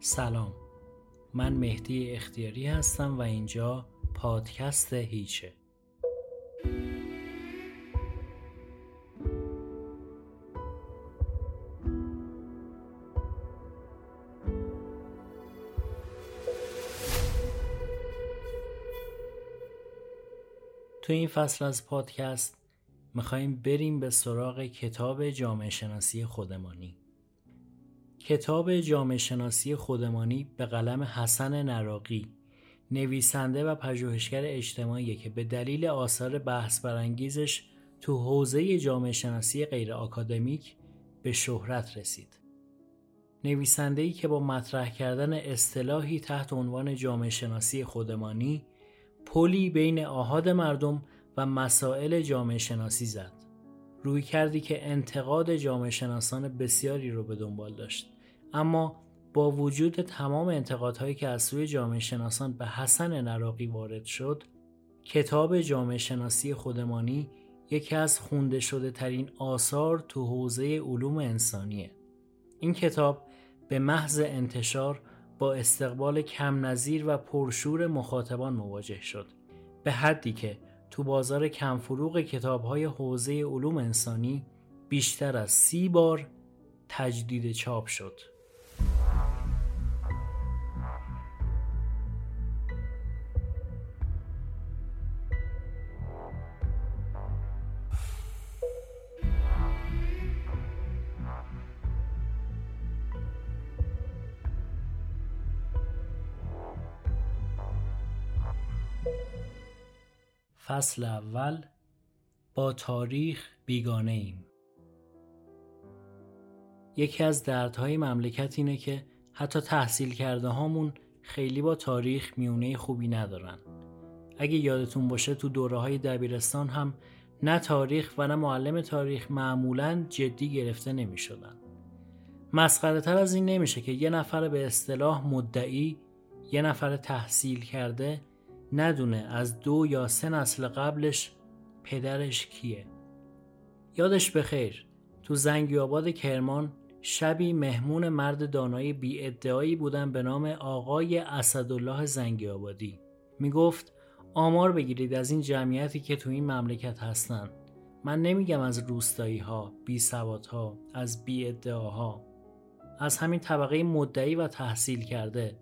سلام. من مهدی اختیاری هستم و اینجا پادکست هیچه. تو این فصل از پادکست می‌خوایم بریم به سراغ کتاب جامعه شناسی خودمانی. کتاب جامعه شناسی خودمانی به قلم حسن نراقی نویسنده و پژوهشگر اجتماعی که به دلیل آثار بحث برانگیزش تو حوزه جامعه شناسی غیر آکادمیک به شهرت رسید. نویسنده ای که با مطرح کردن اصطلاحی تحت عنوان جامعه شناسی خودمانی پلی بین آهاد مردم و مسائل جامعه شناسی زد. روی کردی که انتقاد جامعه شناسان بسیاری رو به دنبال داشت. اما با وجود تمام انتقادهایی که از سوی جامعه شناسان به حسن نراقی وارد شد کتاب جامعه شناسی خودمانی یکی از خونده شده ترین آثار تو حوزه علوم انسانیه این کتاب به محض انتشار با استقبال کم نظیر و پرشور مخاطبان مواجه شد به حدی که تو بازار کمفروغ کتاب های حوزه علوم انسانی بیشتر از سی بار تجدید چاپ شد. فصل اول با تاریخ بیگانه ایم یکی از دردهای مملکت اینه که حتی تحصیل کرده هامون خیلی با تاریخ میونه خوبی ندارن اگه یادتون باشه تو دوره های دبیرستان هم نه تاریخ و نه معلم تاریخ معمولا جدی گرفته نمی شدن. مسخره تر از این نمیشه که یه نفر به اصطلاح مدعی یه نفر تحصیل کرده ندونه از دو یا سه نسل قبلش پدرش کیه. یادش بخیر تو زنگی آباد کرمان شبی مهمون مرد دانای بی ادعایی بودن به نام آقای اسدالله زنگی آبادی. می گفت آمار بگیرید از این جمعیتی که تو این مملکت هستن. من نمیگم از روستایی ها بی سواد ها از بی ادعاها از همین طبقه مدعی و تحصیل کرده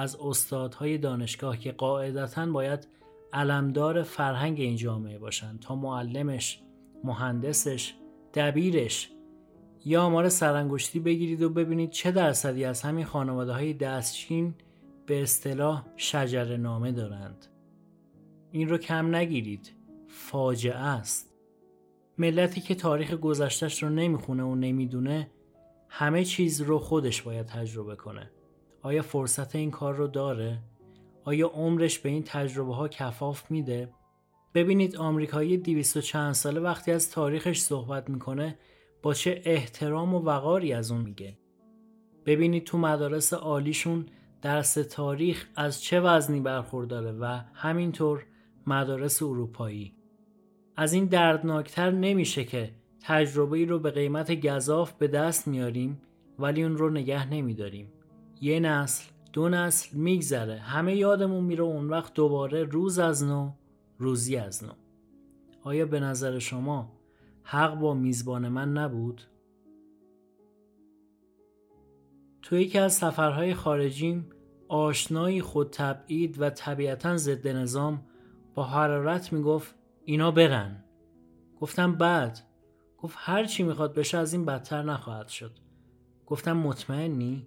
از استادهای دانشگاه که قاعدتا باید علمدار فرهنگ این جامعه باشند تا معلمش، مهندسش، دبیرش یا آمار سرانگشتی بگیرید و ببینید چه درصدی از همین خانواده های دستچین به اصطلاح شجر نامه دارند. این رو کم نگیرید. فاجعه است. ملتی که تاریخ گذشتش رو نمی‌خونه و نمی‌دونه همه چیز رو خودش باید تجربه کنه. آیا فرصت این کار رو داره؟ آیا عمرش به این تجربه ها کفاف میده؟ ببینید آمریکایی دیویست و چند ساله وقتی از تاریخش صحبت می‌کنه با چه احترام و وقاری از اون میگه. ببینید تو مدارس عالیشون درس تاریخ از چه وزنی برخورداره و همینطور مدارس اروپایی. از این دردناکتر نمیشه که تجربه رو به قیمت گذاف به دست میاریم ولی اون رو نگه نمیداریم. یه نسل دو نسل میگذره. همه یادمون میره اون وقت دوباره روز از نو روزی از نو. آیا به نظر شما حق با میزبان من نبود؟ تو یکی از سفرهای خارجیم آشنایی خود تبعید و طبیعتا ضد نظام با حرارت می‌گفت اینا برن. گفتم بعد. گفت هر چی می‌خواد بشه از این بدتر نخواهد شد. گفتم مطمئنی؟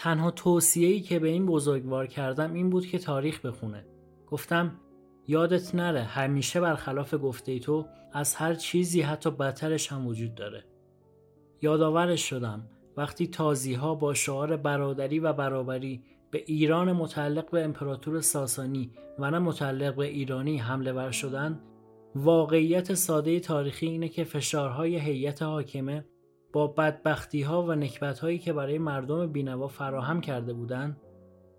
تنها توصیه‌ای که به این بزرگوار کردم این بود که تاریخ بخونه. گفتم یادت نره همیشه برخلاف گفته تو از هر چیزی حتی بدترش هم وجود داره. یادآورش شدم وقتی تازی ها با شعار برادری و برابری به ایران متعلق به امپراتور ساسانی و نه متعلق به ایرانی حمله ور شدن واقعیت ساده تاریخی اینه که فشارهای هیئت حاکمه با بدبختی ها و نکبت هایی که برای مردم بینوا فراهم کرده بودند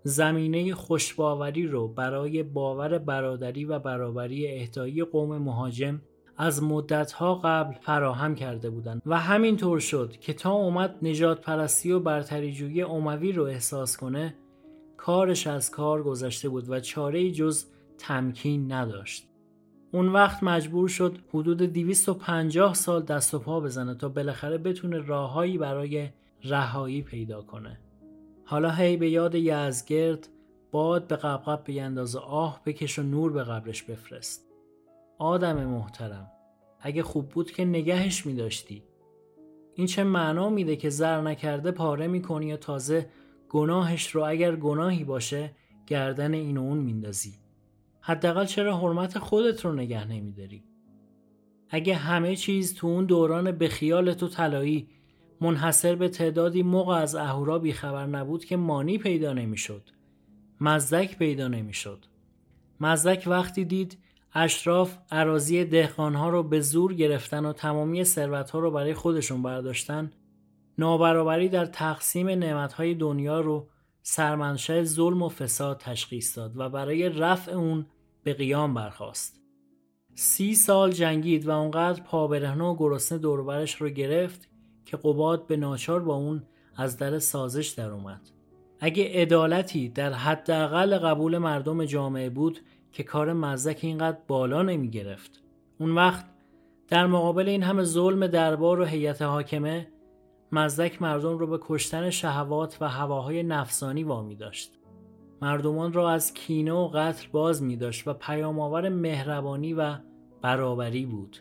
زمینه خوشباوری رو برای باور برادری و برابری اهدایی قوم مهاجم از مدتها قبل فراهم کرده بودند و همینطور شد که تا اومد نجات پرستی و برتریجویی اوموی رو احساس کنه کارش از کار گذشته بود و چاره جز تمکین نداشت. اون وقت مجبور شد حدود 250 سال دست و پا بزنه تا بالاخره بتونه راههایی برای رهایی پیدا کنه. حالا هی به یاد یزگرد باد به قبقب به اندازه آه بکش و نور به قبرش بفرست. آدم محترم اگه خوب بود که نگهش می داشتی. این چه معنا میده که زر نکرده پاره می‌کنی یا تازه گناهش رو اگر گناهی باشه گردن این و اون میندازی. حداقل چرا حرمت خودت رو نگه نمیداری؟ اگه همه چیز تو اون دوران به خیال تو طلایی منحصر به تعدادی موقع از اهورا بیخبر نبود که مانی پیدا نمی‌شد. مزدک پیدا نمی‌شد. مزدک وقتی دید اشراف عراضی دهقانها رو به زور گرفتن و تمامی ثروتها رو برای خودشون برداشتن نابرابری در تقسیم نعمتهای دنیا رو سرمنشه ظلم و فساد تشخیص داد و برای رفع اون به قیام برخواست. سی سال جنگید و اونقدر پابرهنه و گرسنه دوربرش رو گرفت که قباد به ناچار با اون از در سازش در اومد. اگه عدالتی در حداقل قبول مردم جامعه بود که کار مزدک اینقدر بالا نمی گرفت. اون وقت در مقابل این همه ظلم دربار و هیئت حاکمه مزدک مردم رو به کشتن شهوات و هواهای نفسانی وامی داشت. مردمان را از کینه و قتل باز می داشت و پیامآور مهربانی و برابری بود.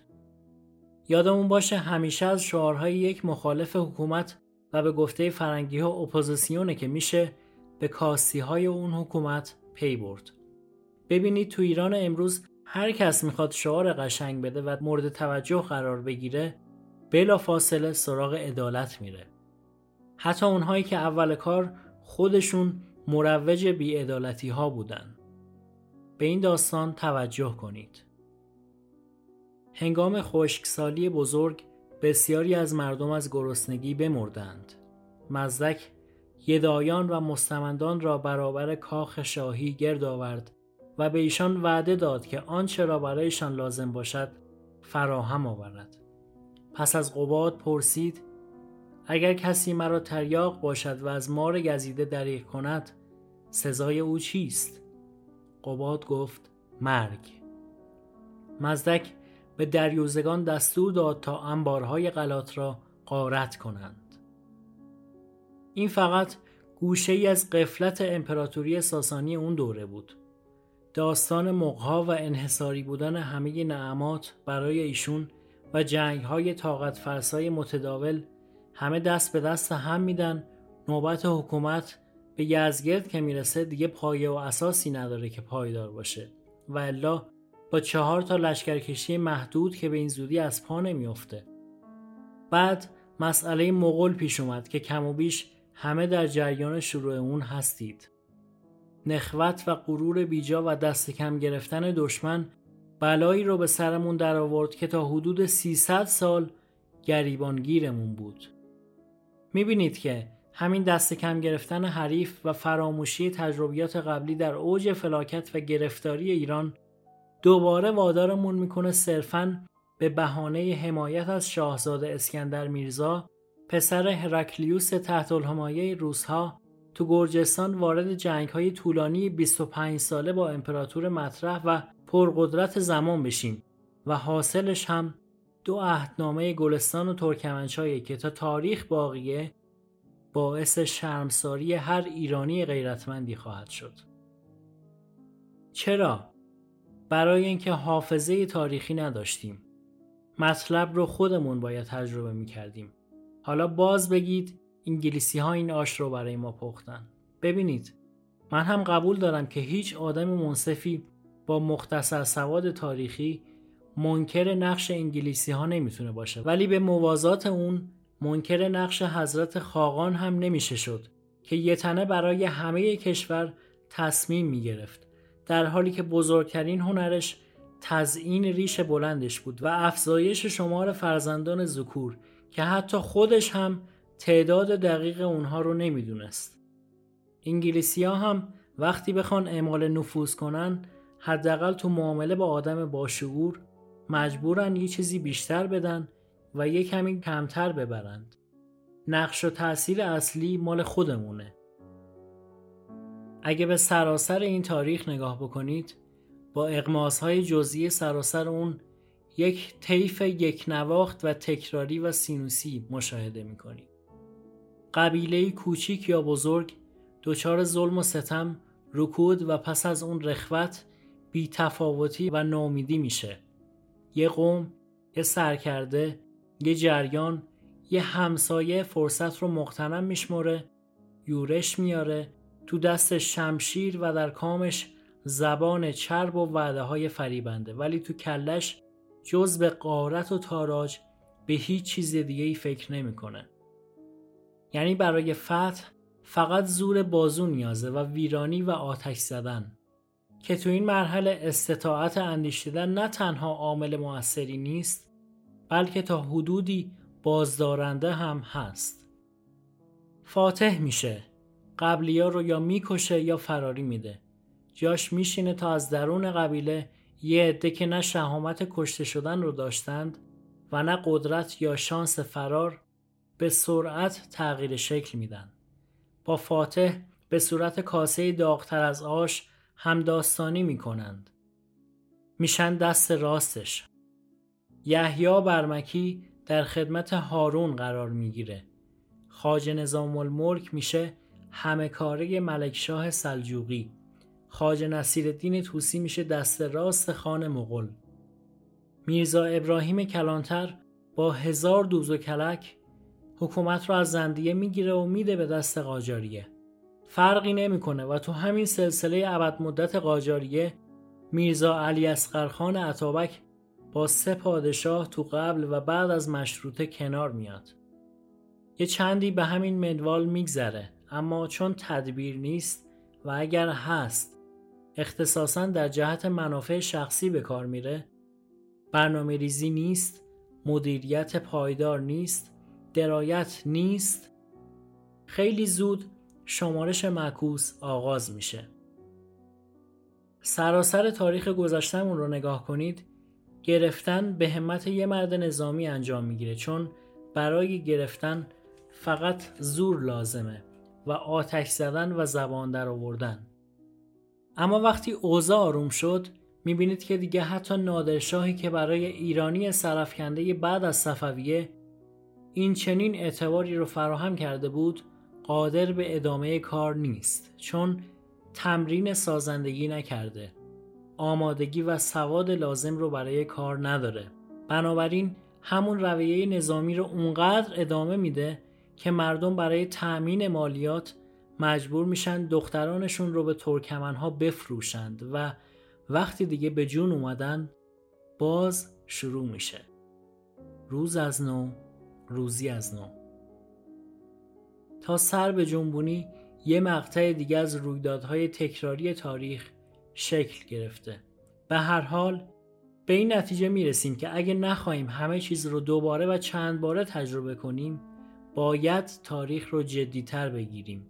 یادمون باشه همیشه از شعارهای یک مخالف حکومت و به گفته فرنگی ها اپوزیسیونه که میشه به کاستی های اون حکومت پی برد. ببینید تو ایران امروز هر کس می‌خواد شعار قشنگ بده و مورد توجه قرار بگیره بلا فاصله سراغ عدالت میره. حتی اونهایی که اول کار خودشون مروج بیعدالتی ها بودن. به این داستان توجه کنید. هنگام خشکسالی بزرگ بسیاری از مردم از گرسنگی بمردند. مزدک یدایان و مستمندان را برابر کاخ شاهی گرد آورد و به ایشان وعده داد که آنچه را برایشان لازم باشد فراهم آورد. پس از قباد پرسید اگر کسی مرا تریاق باشد و از مار گزیده دریغ کند سزای او چیست؟ قباد گفت مرگ. مزدک به دریوزگان دستور داد تا انبارهای غلات را قارت کنند. این فقط گوشه ای از قفلت امپراتوری ساسانی اون دوره بود. داستان مقها و انحصاری بودن همه نعمات برای ایشون و جنگ های طاقت فرسای متداول همه دست به دست هم میدن نوبت حکومت به یزگرد که می‌رسه دیگه پایه و اساسی نداره که پایدار باشه و الا با چهار تا لشکرکشی محدود که به این زودی از پا نمیافته. بعد مسئله مغول پیش اومد که کم و بیش همه در جریان شروع اون هستید. نخوت و غرور بیجا و دست کم گرفتن دشمن بلایی رو به سرمون در آورد که تا حدود 300 سال گریبانگیرمون بود. می‌بینید که همین دست کم گرفتن حریف و فراموشی تجربیات قبلی در اوج فلاکت و گرفتاری ایران دوباره وادارمون می‌کنه صرفاً به بهانه حمایت از شاهزاده اسکندر میرزا پسر هرکلیوس تحت الحمایه روسها تو گرجستان وارد جنگ های طولانی 25 ساله با امپراتور مطرح و پرقدرت زمان بشیم و حاصلش هم دو عهدنامه گلستان و ترکمنچایه که تا تاریخ باقیه باعث شرمساری هر ایرانی غیرتمندی خواهد شد. چرا؟ برای اینکه حافظه تاریخی نداشتیم. مطلب رو خودمون باید تجربه می کردیم. حالا باز بگید انگلیسی ها این آش رو برای ما پختن. ببینید من هم قبول دارم که هیچ آدم منصفی با مختصر سواد تاریخی منکر نقش انگلیسی ها نمی‌تونه باشه ولی به موازات اون منکر نقش حضرت خاقان هم نمیشه شد که یه تنه برای همه کشور تصمیم می‌گرفت در حالی که بزرگترین هنرش تزئین ریش بلندش بود و افزایش شمار فرزندان ذکور که حتی خودش هم تعداد دقیق اونها رو نمی‌دونست. انگلیسی ها هم وقتی بخوان اعمال نفوذ کنن حداقل تو معامله با آدم باشعور مجبورن یه چیزی بیشتر بدن و یه کمی کمتر ببرند. نقش و تاثیر اصلی مال خودمونه. اگه به سراسر این تاریخ نگاه بکنید با اقماس های جزئی سراسر اون یک طیف یک نواخت و تکراری و سینوسی مشاهده می‌کنید. قبیله کوچیک یا بزرگ دچار ظلم و ستم رکود و پس از اون رخوت بی تفاوتی و نامیدی میشه. یه قوم، یه سرکرده، یه جریان، یه همسایه فرصت رو مقتنم میشمره، یورش میاره، تو دست شمشیر و در کامش زبان چرب و وعده های فریبنده ولی تو کلش جز به قارت و تاراج به هیچ چیز دیگه ای فکر نمی‌کنه. یعنی برای فتح فقط زور بازو نیازه و ویرانی و آتش زدن که تو این مرحله استطاعت اندیشیدن نه تنها عامل موثری نیست بلکه تا حدودی بازدارنده هم هست فاتح میشه قبلیا رو یا می‌کشه یا فراری میده جاش میشینه تا از درون قبیله یه عده که نه شهامت کشته شدن رو داشتند و نه قدرت یا شانس فرار به سرعت تغییر شکل میدن. با فاتح به صورت کاسه داغتر از آش همداستانی می کنند. میشن دست راستش. یحیی برمکی در خدمت هارون قرار می‌گیره. خاج نظام الملک میشه همه کاره ملکشاه سلجوقی. خاج نصیر الدین توسی میشه دست راست خان مغل. میرزا ابراهیم کلانتر با هزار دوز و کلک حکومت رو از زندیه می‌گیره و میده به دست قاجاریه. فرقی نمی‌کنه و تو همین سلسله ابد مدت قاجاریه میرزا علی اسقرخان عطابک با سه پادشاه تو قبل و بعد از مشروطه کنار میاد. یه چندی به همین منوال میگذره اما چون تدبیر نیست و اگر هست اختصاصا در جهت منافع شخصی به کار میره برنامه ریزی نیست مدیریت پایدار نیست درایت نیست خیلی زود شمارش معکوس آغاز میشه. سراسر تاریخ گذشتهمون رو نگاه کنید گرفتن به همت یه مرد نظامی انجام می‌گیره چون برای گرفتن فقط زور لازمه و آتش زدن و زبان در آوردن. اما وقتی اوضاع آروم شد می‌بینید که دیگه حتی نادرشاهی که برای ایرانی سرفکنده بعد از صفویه این چنین اعتباری رو فراهم کرده بود قادر به ادامه کار نیست چون تمرین سازندگی نکرده. آمادگی و سواد لازم رو برای کار نداره. بنابراین همون رویه نظامی رو اونقدر ادامه میده که مردم برای تأمین مالیات مجبور میشن دخترانشون رو به ترکمنها بفروشند و وقتی دیگه به جون اومدن باز شروع میشه. روز از نو روزی از نو. تا سر به جنبونی یه مقطع دیگه از رویدادهای تکراری تاریخ شکل گرفته. به هر حال به این نتیجه می‌رسیم که اگه نخواهیم همه چیز رو دوباره و چند باره تجربه کنیم باید تاریخ رو جدیتر بگیریم.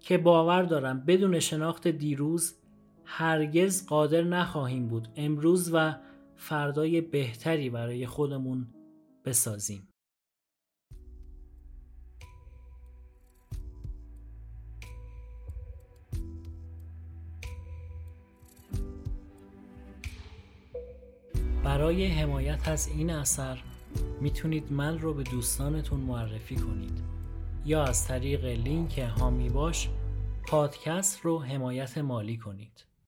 که باور دارم بدون شناخت دیروز هرگز قادر نخواهیم بود امروز و فردای بهتری برای خودمون بسازیم. برای حمایت از این اثر می‌تونید من رو به دوستانتون معرفی کنید یا از طریق لینک هامی باش پادکست رو حمایت مالی کنید.